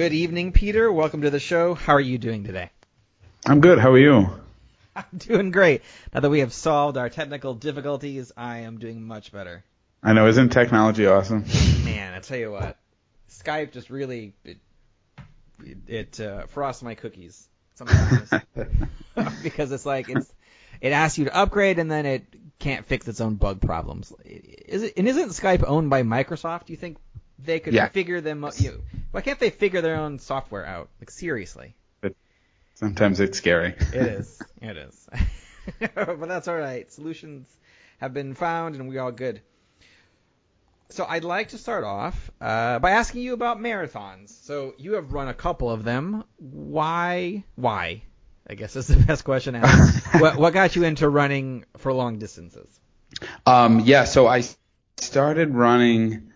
Good evening, Peter. Welcome to the show. How are you doing today? I'm good. How are you? I'm doing great. Now that we have solved our technical difficulties, I am doing much better. I know. Isn't technology awesome? Man, I tell you what, Skype just really it, it uh, frosts my cookies sometimes because it's like it's it asks you to upgrade and then it can't fix its own bug problems. Is it and isn't Skype owned by Microsoft? Do you think they could Yeah. figure them out? You, why can't they figure their own software out? Like seriously. Sometimes it's scary. It is. It is. but that's all right. Solutions have been found, and we're all good. So I'd like to start off uh, by asking you about marathons. So you have run a couple of them. Why? Why? I guess is the best question to ask. what, what got you into running for long distances? Um, yeah. So I started running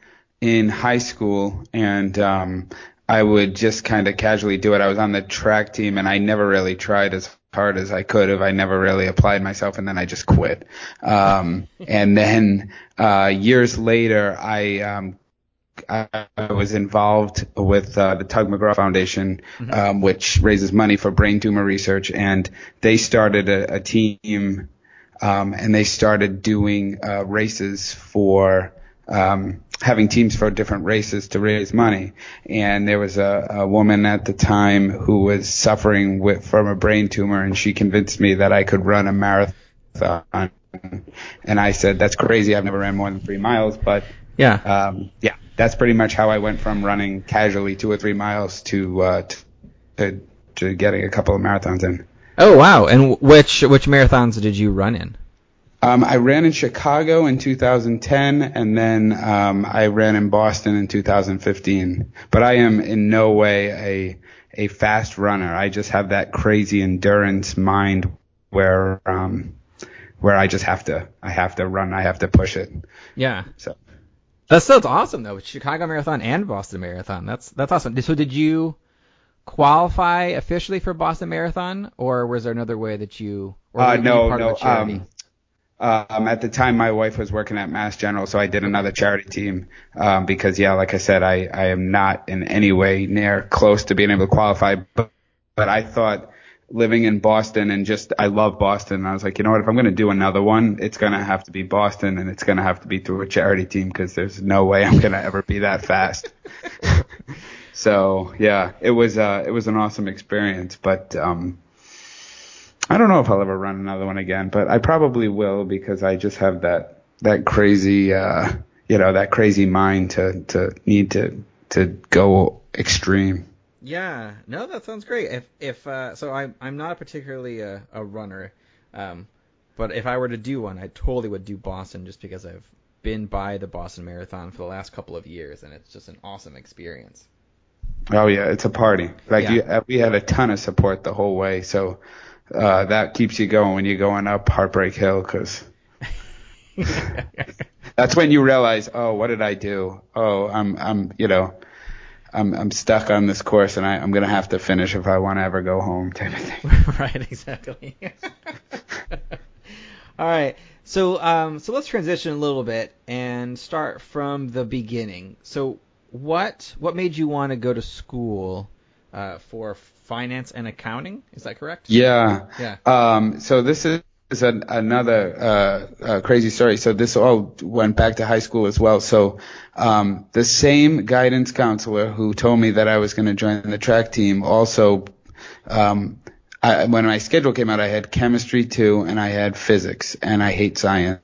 in high school, and um, I would just kind of casually do it. I was on the track team, and I never really tried as hard as I could have. I never really applied myself, and then I just quit. Um, and then uh, years later, I um, I I was involved with uh, the Tug McGraw Foundation, um, which raises money for brain tumor research, and they started a, a team, um, and they started doing uh, races for um, having teams for different races to raise money. And there was a, a woman at the time who was suffering with from a brain tumor, and she convinced me that I could run a marathon. And I said, "That's crazy. I've never ran more than three miles, but Yeah. um, yeah, that's pretty much how I went from running casually two or three miles to uh, to to getting a couple of marathons in. Oh wow! And which which marathons did you run in? Um, I ran in Chicago in 2010, and then um, I ran in Boston in 2015. But I am in no way a a fast runner. I just have that crazy endurance mind where um, where I just have to I have to run. I have to push it. Yeah. So That sounds awesome though. Chicago Marathon and Boston Marathon. That's that's awesome. So did you qualify officially for Boston Marathon, or was there another way that you? Or Uh, no, no. Um, um, at the time, my wife was working at Mass General, so I did another charity team. Um, because yeah, like I said, I, I am not in any way near close to being able to qualify. But, but I thought living in Boston and just I love Boston. And I was like, you know what? If I'm going to do another one, it's going to have to be Boston, and it's going to have to be through a charity team because there's no way I'm going to ever be that fast. so yeah, it was uh, it was an awesome experience, but um, I don't know if I'll ever run another one again, but I probably will because I just have that that crazy uh you know that crazy mind to to need to to go extreme. Yeah, no, that sounds great. If if uh, so, I'm I'm not particularly a, a runner, um, but if I were to do one, I totally would do Boston just because I've been by the Boston Marathon for the last couple of years, and it's just an awesome experience. Oh yeah, it's a party. Like Yeah. you, uh, we had a ton of support the whole way, so uh that keeps you going when you're going up Heartbreak Hill because that's when you realize, oh, what did I do? Oh, I'm I'm you know. I'm I'm stuck on this course and I, I'm gonna have to finish if I want to ever go home type of thing. right, exactly. All right. So um so let's transition a little bit and start from the beginning. So what what made you want to go to school uh, for finance and accounting? Is that correct? Yeah. Yeah. Um, so this is an, another uh, uh, crazy story. So this all went back to high school as well. So um, the same guidance counselor who told me that I was going to join the track team also, um, I, when my schedule came out, I had chemistry too, and I had physics, and I hate science.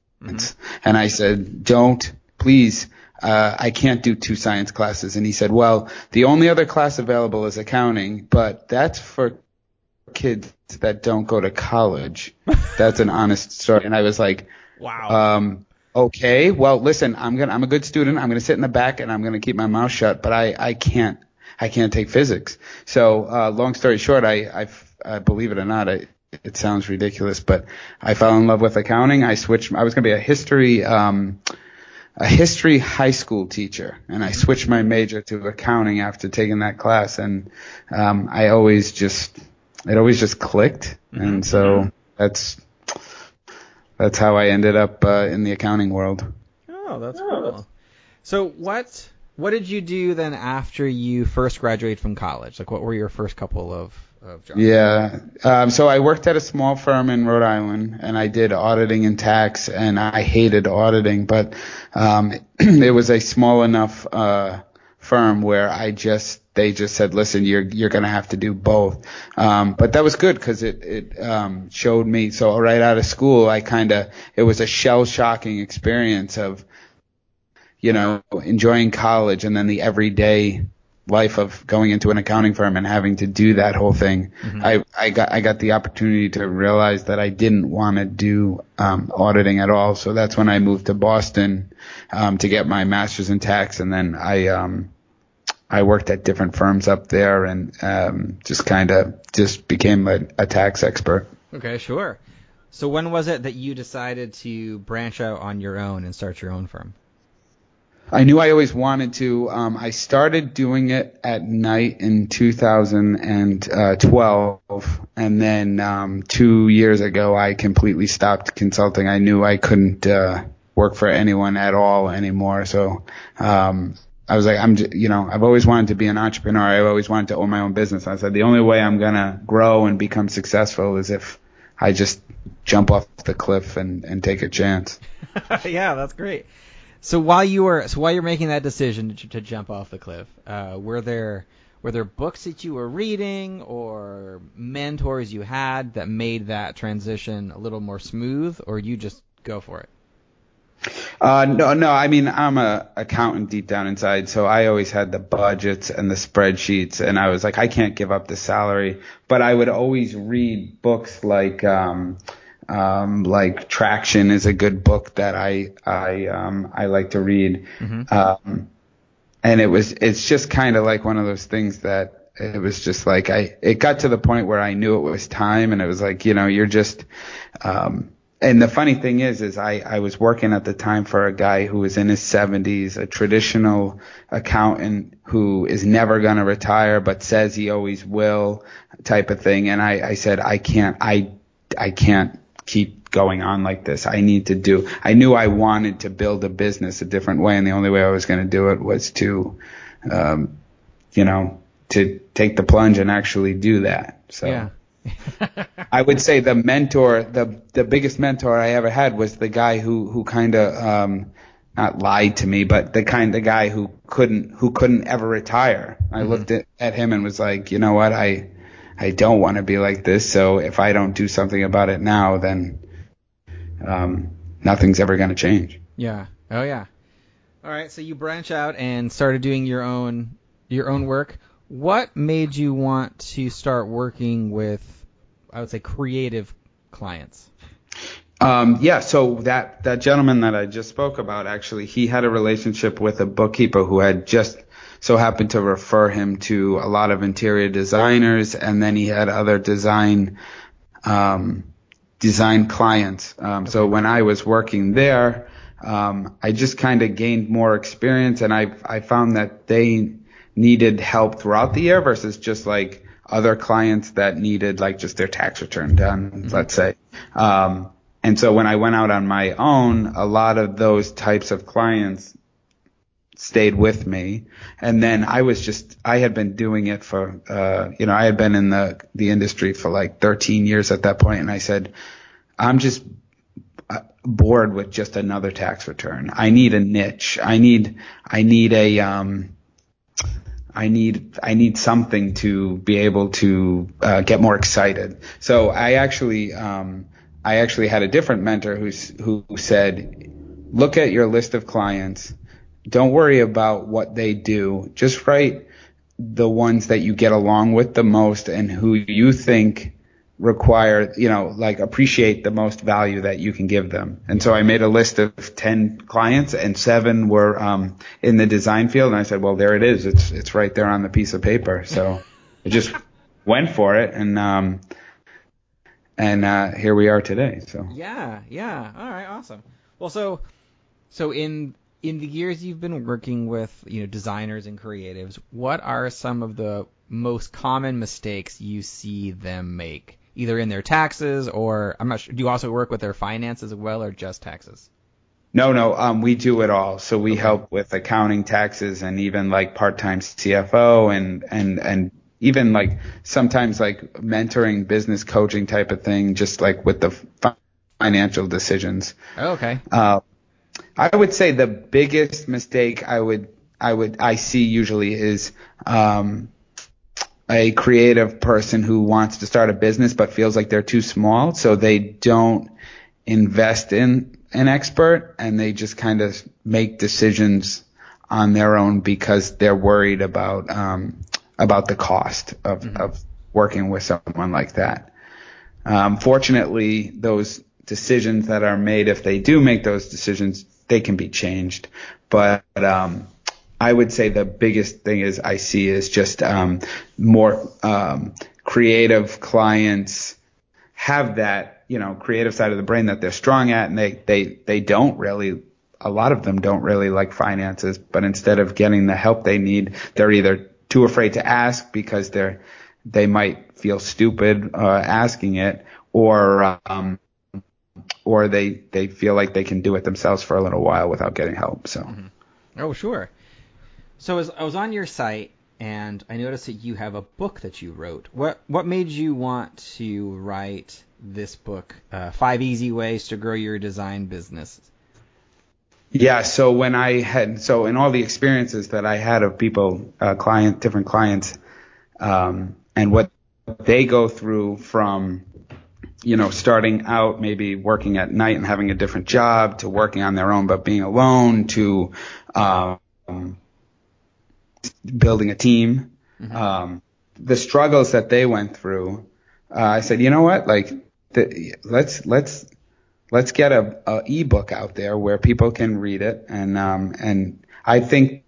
And I said, don't, please. Uh, I can't do two science classes. And he said, well, the only other class available is accounting, but that's for kids that don't go to college. That's an honest story. And I was like, Wow. um, okay, well, listen, I'm gonna, I'm a good student. I'm gonna sit in the back and I'm gonna keep my mouth shut, but I, I can't, I can't take physics. So, uh, long story short, I, I, I believe it or not, I, it sounds ridiculous, but I fell in love with accounting. I switched, I was gonna be a history, um, a history high school teacher and I switched my major to accounting after taking that class and um I always just it always just clicked and so that's that's how I ended up uh, in the accounting world. oh, that's cool. So what what did you do then after you first graduated from college? Like what were your first couple of, of jobs? Yeah. Um, so I worked at a small firm in Rhode Island and I did auditing and tax and I hated auditing, but, um, it was a small enough, uh, firm where I just, they just said, listen, you're, you're going to have to do both. Um, but that was good because it, it, um, showed me. So right out of school, I kind of, it was a shell shocking experience of, you know, enjoying college and then the everyday life of going into an accounting firm and having to do that whole thing. I, I got, I got the opportunity to realize that I didn't want to do, um, auditing at all. So that's when I moved to Boston, um, to get my master's in tax. And then I, um, I worked at different firms up there and, um, just kind of just became a, a tax expert. Okay, sure. So when was it that you decided to branch out on your own and start your own firm? I knew I always wanted to. Um, I started doing it at night in 2012, and then um, two years ago, I completely stopped consulting. I knew I couldn't uh, work for anyone at all anymore. So um, I was like, I'm, you know, I've always wanted to be an entrepreneur. I've always wanted to own my own business. I said the only way I'm gonna grow and become successful is if I just jump off the cliff and, and take a chance. yeah, that's great. So while you were so while you're making that decision to, to jump off the cliff, uh, were there were there books that you were reading or mentors you had that made that transition a little more smooth, or you just go for it? Uh, no, no. I mean, I'm a accountant deep down inside, so I always had the budgets and the spreadsheets, and I was like, I can't give up the salary, but I would always read books like, um, um, like Traction is a good book that I, I, um, I like to read. Um, and it was, it's just kind of like one of those things that it was just like I, it got to the point where I knew it was time, and it was like, you know, you're just, um, and the funny thing is, is I, I was working at the time for a guy who was in his 70s, a traditional accountant who is never going to retire, but says he always will type of thing. And I, I said, I can't, I, I can't keep going on like this. I need to do, I knew I wanted to build a business a different way. And the only way I was going to do it was to, um, you know, to take the plunge and actually do that. So. Yeah. I would say the mentor, the the biggest mentor I ever had was the guy who who kind of um not lied to me, but the kind of guy who couldn't who couldn't ever retire. I looked at, at him and was like, you know what, I I don't want to be like this. So if I don't do something about it now, then um nothing's ever going to change. Yeah. Oh yeah. All right. So you branch out and started doing your own your own work. What made you want to start working with, I would say, creative clients? Um, yeah, so that, that gentleman that I just spoke about, actually, he had a relationship with a bookkeeper who had just so happened to refer him to a lot of interior designers, and then he had other design, um, design clients. Um, so when I was working there, um, I just kind of gained more experience, and I, I found that they needed help throughout the year versus just like other clients that needed like just their tax return done, let's say. Um, and so when I went out on my own, a lot of those types of clients stayed with me. And then I was just, I had been doing it for, uh, you know, I had been in the, the industry for like 13 years at that point, And I said, I'm just uh, bored with just another tax return. I need a niche. I need, I need a, um, I need I need something to be able to uh, get more excited. So I actually um, I actually had a different mentor who's, who said, look at your list of clients. Don't worry about what they do. Just write the ones that you get along with the most and who you think require, you know, like appreciate the most value that you can give them. And so I made a list of 10 clients and seven were, um, in the design field. And I said, well, there it is. It's, it's right there on the piece of paper. So I just went for it. And, um, and, uh, here we are today. So yeah, yeah. All right. Awesome. Well, so, so in, in the years you've been working with, you know, designers and creatives, what are some of the most common mistakes you see them make? either in their taxes or I'm not sure. Do you also work with their finances as well, or just taxes? No, no, um, we do it all. So we okay. help with accounting, taxes, and even like part-time CFO and and and even like sometimes like mentoring, business coaching type of thing, just like with the financial decisions. Oh, okay. Uh, I would say the biggest mistake I would I would I see usually is um, a creative person who wants to start a business but feels like they're too small, so they don't invest in an expert and they just kind of make decisions on their own because they're worried about um, about the cost of, mm-hmm. of working with someone like that. Um, fortunately, those decisions that are made, if they do make those decisions, they can be changed. But um, I would say the biggest thing is I see is just um, more um, creative clients have that you know creative side of the brain that they're strong at, and they they they don't really. A lot of them don't really like finances, but instead of getting the help they need, they're either too afraid to ask because they're they might feel stupid uh, asking it, or um, or they they feel like they can do it themselves for a little while without getting help. So. Mm-hmm. Oh sure. So as I was on your site and I noticed that you have a book that you wrote. What what made you want to write this book, uh, Five Easy Ways to Grow Your Design Business? Yeah, so when I had so in all the experiences that I had of people, uh, client, different clients, um, and what they go through from you know, starting out maybe working at night and having a different job to working on their own but being alone to um, building a team, mm-hmm. um, the struggles that they went through, uh, I said, you know what, like, the, let's let's let's get a, a ebook out there where people can read it, and um, and I think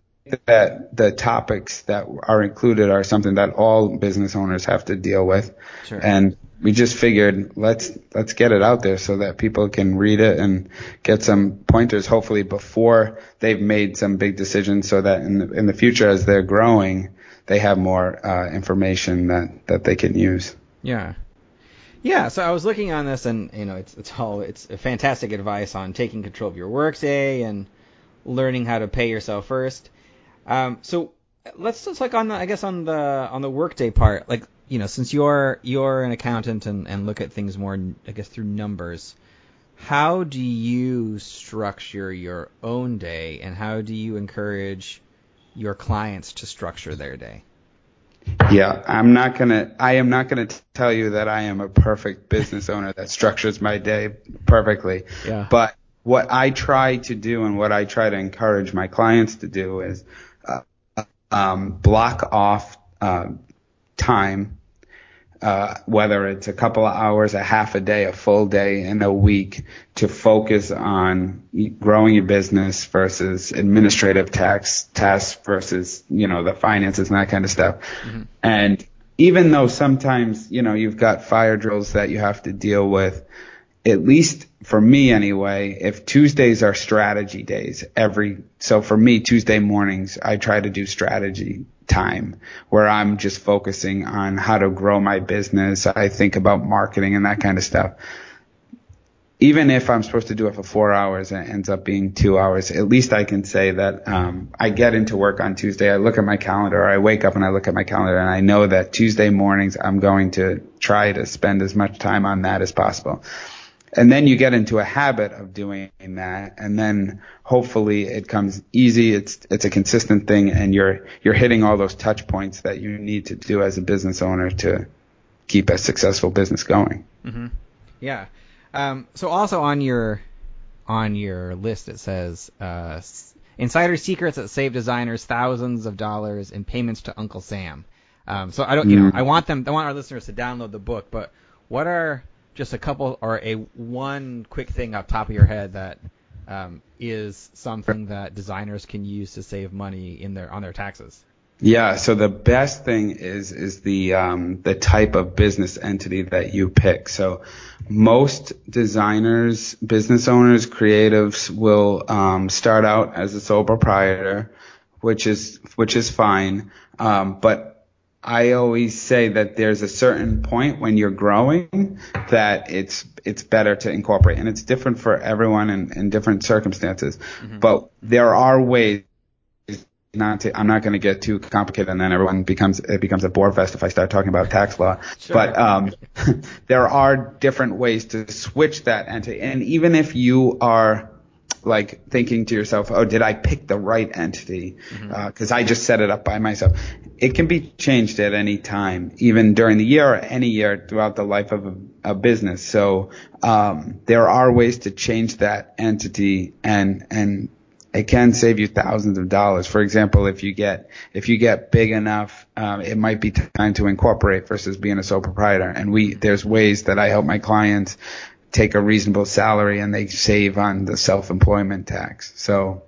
that the topics that are included are something that all business owners have to deal with, sure. and we just figured let's let's get it out there so that people can read it and get some pointers hopefully before they've made some big decisions so that in the, in the future as they're growing they have more uh, information that that they can use. Yeah. Yeah, so I was looking on this and you know it's it's all it's fantastic advice on taking control of your workday and learning how to pay yourself first. Um, so let's just like on the I guess on the on the workday part, like you know, since you're you're an accountant and, and look at things more, I guess, through numbers, how do you structure your own day, and how do you encourage your clients to structure their day? Yeah, I'm not gonna. I am not gonna tell you that I am a perfect business owner that structures my day perfectly. Yeah. But what I try to do and what I try to encourage my clients to do is um, block off uh, time uh, whether it's a couple of hours, a half a day, a full day in a week to focus on growing your business versus administrative tax tasks versus, you know, the finances and that kind of stuff. Mm-hmm. And even though sometimes, you know, you've got fire drills that you have to deal with, at least for me anyway, if Tuesdays are strategy days every, so for me, Tuesday mornings, I try to do strategy time where I'm just focusing on how to grow my business. I think about marketing and that kind of stuff. Even if I'm supposed to do it for four hours and it ends up being two hours, at least I can say that um, I get into work on Tuesday. I look at my calendar, I wake up and I look at my calendar, and I know that Tuesday mornings I'm going to try to spend as much time on that as possible and then you get into a habit of doing that and then hopefully it comes easy it's it's a consistent thing and you're you're hitting all those touch points that you need to do as a business owner to keep a successful business going mm-hmm. yeah um, so also on your on your list it says uh, insider secrets that save designers thousands of dollars in payments to uncle sam um, so i don't you know mm-hmm. i want them i want our listeners to download the book but what are just a couple or a one quick thing off top of your head that um, is something that designers can use to save money in their on their taxes? Yeah, so the best thing is is the um, the type of business entity that you pick. So most designers, business owners, creatives will um, start out as a sole proprietor, which is which is fine. Um, but I always say that there's a certain point when you're growing that it's it's better to incorporate, and it's different for everyone in, in different circumstances. Mm-hmm. But there are ways not to, I'm not going to get too complicated and then everyone becomes, it becomes a bore fest if I start talking about tax law. Sure. But, um, there are different ways to switch that entity. And even if you are like thinking to yourself, oh, did I pick the right entity? Mm-hmm. Uh, I just set it up by myself. It can be changed at any time, even during the year or any year throughout the life of a, a business. So, um, there are ways to change that entity and, and, it can save you thousands of dollars. For example, if you get if you get big enough, um, it might be time to incorporate versus being a sole proprietor. And we there's ways that I help my clients take a reasonable salary and they save on the self-employment tax. So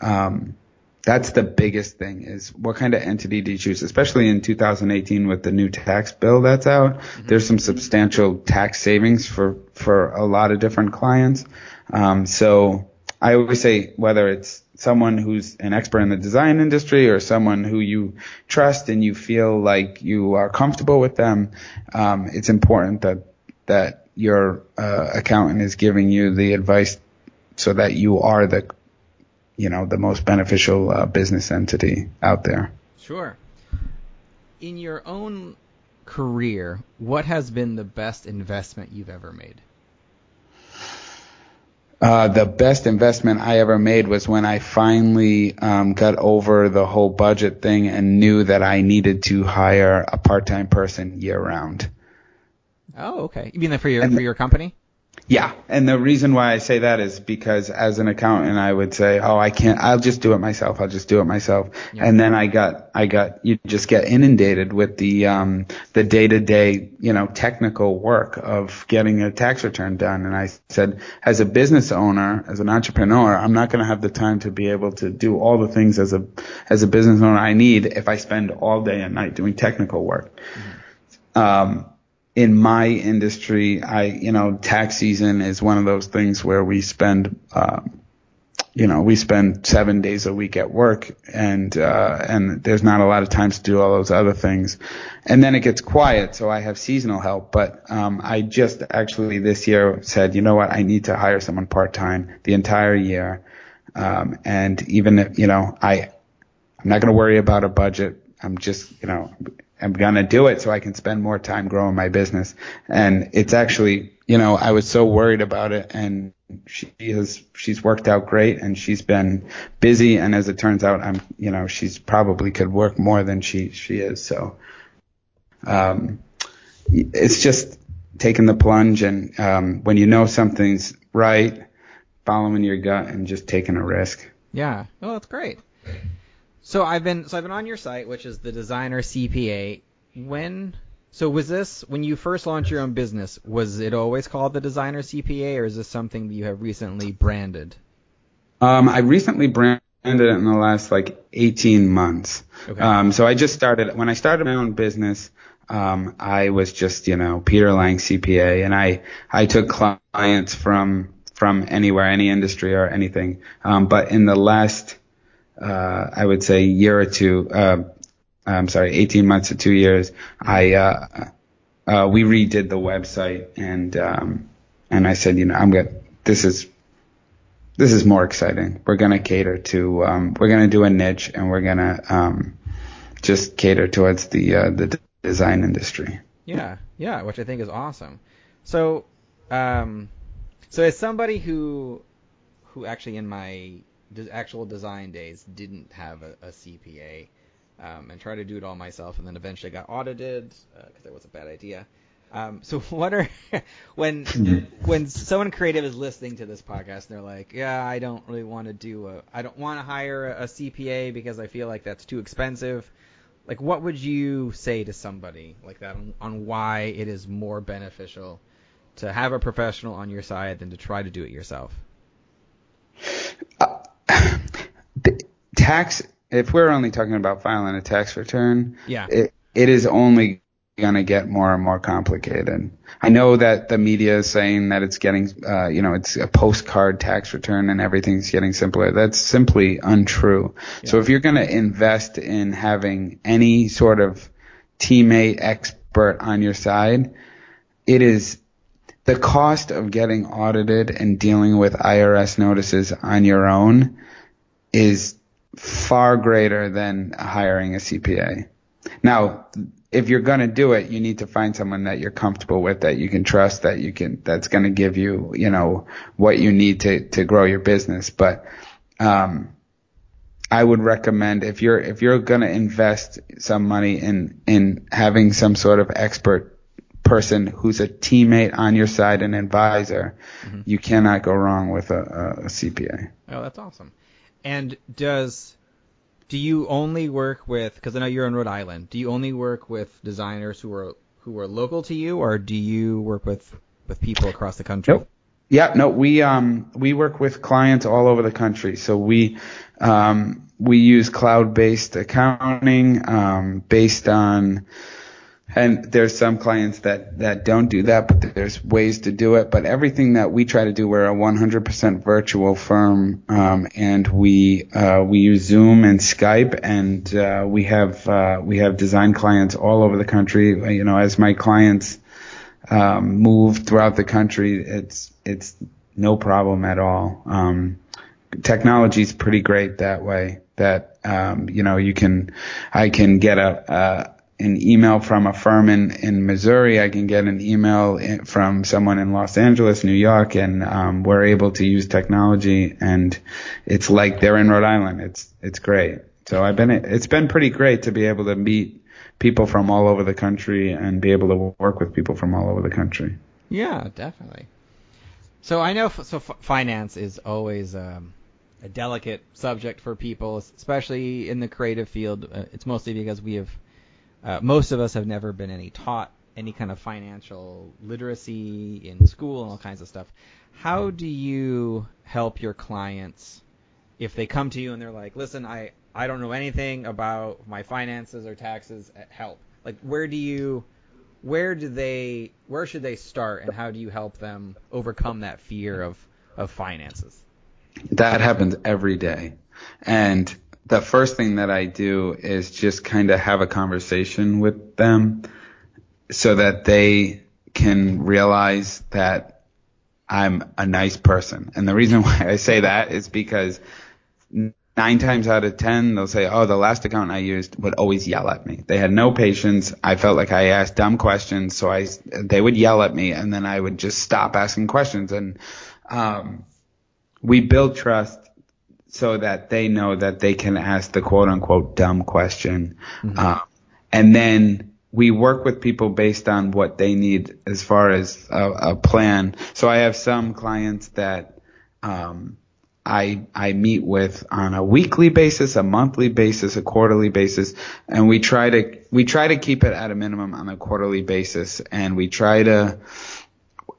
um, that's the biggest thing is what kind of entity do you choose, especially in 2018 with the new tax bill that's out. Mm-hmm. There's some substantial tax savings for for a lot of different clients. Um, so I always say whether it's someone who's an expert in the design industry or someone who you trust and you feel like you are comfortable with them, um, it's important that that your uh, accountant is giving you the advice so that you are the you know the most beneficial uh, business entity out there. Sure. In your own career, what has been the best investment you've ever made? Uh, the best investment I ever made was when I finally um, got over the whole budget thing and knew that I needed to hire a part-time person year round. Oh, okay. You mean that for your and for your company? Yeah, and the reason why I say that is because as an accountant, I would say, "Oh, I can't. I'll just do it myself. I'll just do it myself." Yeah. And then I got, I got, you just get inundated with the um, the day to day, you know, technical work of getting a tax return done. And I said, as a business owner, as an entrepreneur, I'm not going to have the time to be able to do all the things as a as a business owner I need if I spend all day and night doing technical work. Mm-hmm. Um, in my industry, I, you know, tax season is one of those things where we spend, um, you know, we spend seven days a week at work and, uh, and there's not a lot of times to do all those other things. And then it gets quiet. So I have seasonal help, but, um, I just actually this year said, you know what? I need to hire someone part time the entire year. Um, and even if, you know, I, I'm not going to worry about a budget. I'm just, you know, I'm gonna do it so I can spend more time growing my business. And it's actually, you know, I was so worried about it and she has, she's worked out great and she's been busy. And as it turns out, I'm, you know, she's probably could work more than she, she is. So, um, it's just taking the plunge and, um, when you know something's right, following your gut and just taking a risk. Yeah. Oh, that's great. So I've been so I've been on your site, which is the Designer CPA. When so was this when you first launched your own business? Was it always called the Designer CPA, or is this something that you have recently branded? Um, I recently branded it in the last like 18 months. Okay. Um, so I just started when I started my own business. Um, I was just you know Peter Lang CPA, and I I took clients from from anywhere, any industry or anything. Um, but in the last uh, I would say year or two, uh, I'm sorry, 18 months to two years, I, uh, uh, we redid the website and, um, and I said, you know, I'm good. This is, this is more exciting. We're going to cater to, um, we're going to do a niche and we're going to, um, just cater towards the, uh, the design industry. Yeah. Yeah. Which I think is awesome. So, um, so as somebody who, who actually in my actual design days didn't have a, a CPA um, and tried to do it all myself, and then eventually got audited because uh, that was a bad idea. Um, so what are when when someone creative is listening to this podcast and they're like, yeah, I don't really want to do a, I don't want to hire a, a CPA because I feel like that's too expensive. like what would you say to somebody like that on, on why it is more beneficial to have a professional on your side than to try to do it yourself? Uh, tax. If we're only talking about filing a tax return, yeah, it, it is only going to get more and more complicated. I know that the media is saying that it's getting, uh, you know, it's a postcard tax return and everything's getting simpler. That's simply untrue. Yeah. So if you're going to invest in having any sort of teammate expert on your side, it is the cost of getting audited and dealing with IRS notices on your own is far greater than hiring a CPA. Now, if you're going to do it, you need to find someone that you're comfortable with, that you can trust, that you can, that's going to give you, you know, what you need to, to grow your business. But, um, I would recommend if you're, if you're going to invest some money in, in having some sort of expert person who's a teammate on your side, an advisor, mm-hmm. you cannot go wrong with a, a, a CPA. Oh, that's awesome. And does do you only work with? Because I know you're in Rhode Island. Do you only work with designers who are who are local to you, or do you work with with people across the country? Nope. Yeah, no, we um we work with clients all over the country. So we um we use cloud-based accounting um based on and there's some clients that, that don't do that, but there's ways to do it. But everything that we try to do, we're a 100% virtual firm, um, and we uh, we use Zoom and Skype, and uh, we have uh, we have design clients all over the country. You know, as my clients um, move throughout the country, it's it's no problem at all. Um, technology is pretty great that way. That um, you know, you can I can get a, a an email from a firm in, in Missouri. I can get an email from someone in Los Angeles, New York, and um, we're able to use technology. And it's like they're in Rhode Island. It's it's great. So I've been it's been pretty great to be able to meet people from all over the country and be able to work with people from all over the country. Yeah, definitely. So I know so finance is always um, a delicate subject for people, especially in the creative field. Uh, it's mostly because we have uh, most of us have never been any taught any kind of financial literacy in school and all kinds of stuff. How do you help your clients if they come to you and they're like, "Listen, I I don't know anything about my finances or taxes. Uh, help." Like, where do you where do they where should they start and how do you help them overcome that fear of of finances? That happens every day. And the first thing that I do is just kind of have a conversation with them so that they can realize that I'm a nice person. And the reason why I say that is because nine times out of ten, they'll say, Oh, the last account I used would always yell at me. They had no patience. I felt like I asked dumb questions. So I, they would yell at me and then I would just stop asking questions. And, um, we build trust so that they know that they can ask the quote unquote dumb question. Mm-hmm. Um, and then we work with people based on what they need as far as a, a plan. So I have some clients that, um, I, I meet with on a weekly basis, a monthly basis, a quarterly basis, and we try to, we try to keep it at a minimum on a quarterly basis and we try to,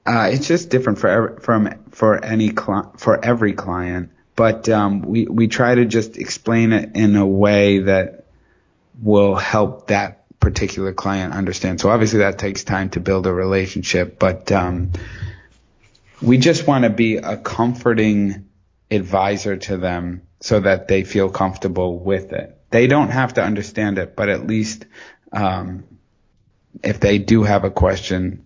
uh, it's just different for, from, for any, cli- for every client but um, we we try to just explain it in a way that will help that particular client understand. So obviously that takes time to build a relationship, but um, we just want to be a comforting advisor to them so that they feel comfortable with it. They don't have to understand it, but at least um, if they do have a question,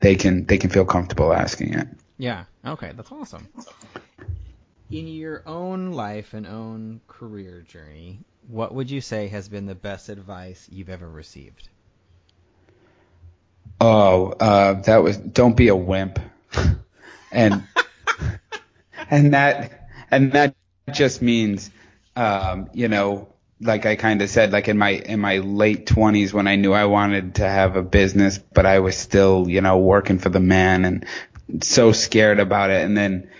they can they can feel comfortable asking it. Yeah. Okay, that's awesome in your own life and own career journey, what would you say has been the best advice you've ever received? Oh, uh, that was don't be a wimp, and and that and that just means, um, you know, like I kind of said, like in my in my late twenties when I knew I wanted to have a business, but I was still, you know, working for the man and so scared about it, and then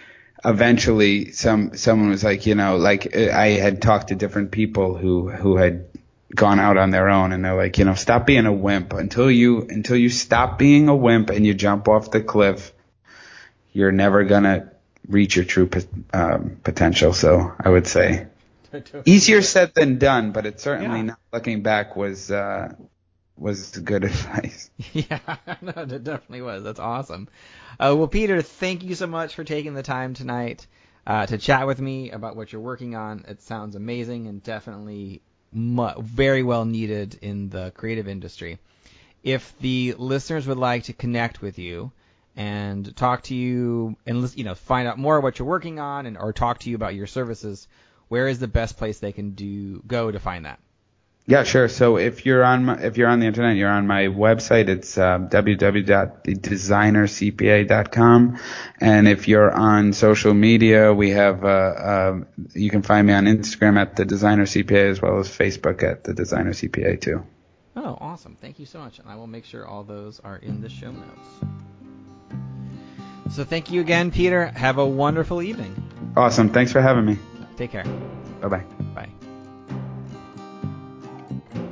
eventually some someone was like, you know, like I had talked to different people who who had gone out on their own and they're like, you know, stop being a wimp until you until you stop being a wimp and you jump off the cliff. You're never gonna reach your true um, potential. So I would say easier said than done, but it certainly yeah. not looking back was uh, was good advice. Yeah, no, it definitely was. That's awesome. Uh, well, Peter, thank you so much for taking the time tonight uh, to chat with me about what you're working on. It sounds amazing and definitely mu- very well needed in the creative industry. If the listeners would like to connect with you and talk to you and you know find out more what you're working on and or talk to you about your services, where is the best place they can do go to find that? Yeah, sure. So if you're on my, if you're on the internet, you're on my website. It's uh, www.thedesignercpa.com, and if you're on social media, we have uh, uh, you can find me on Instagram at the Designer CPA as well as Facebook at the Designer CPA too. Oh, awesome! Thank you so much, and I will make sure all those are in the show notes. So thank you again, Peter. Have a wonderful evening. Awesome. Thanks for having me. Take care. Bye bye.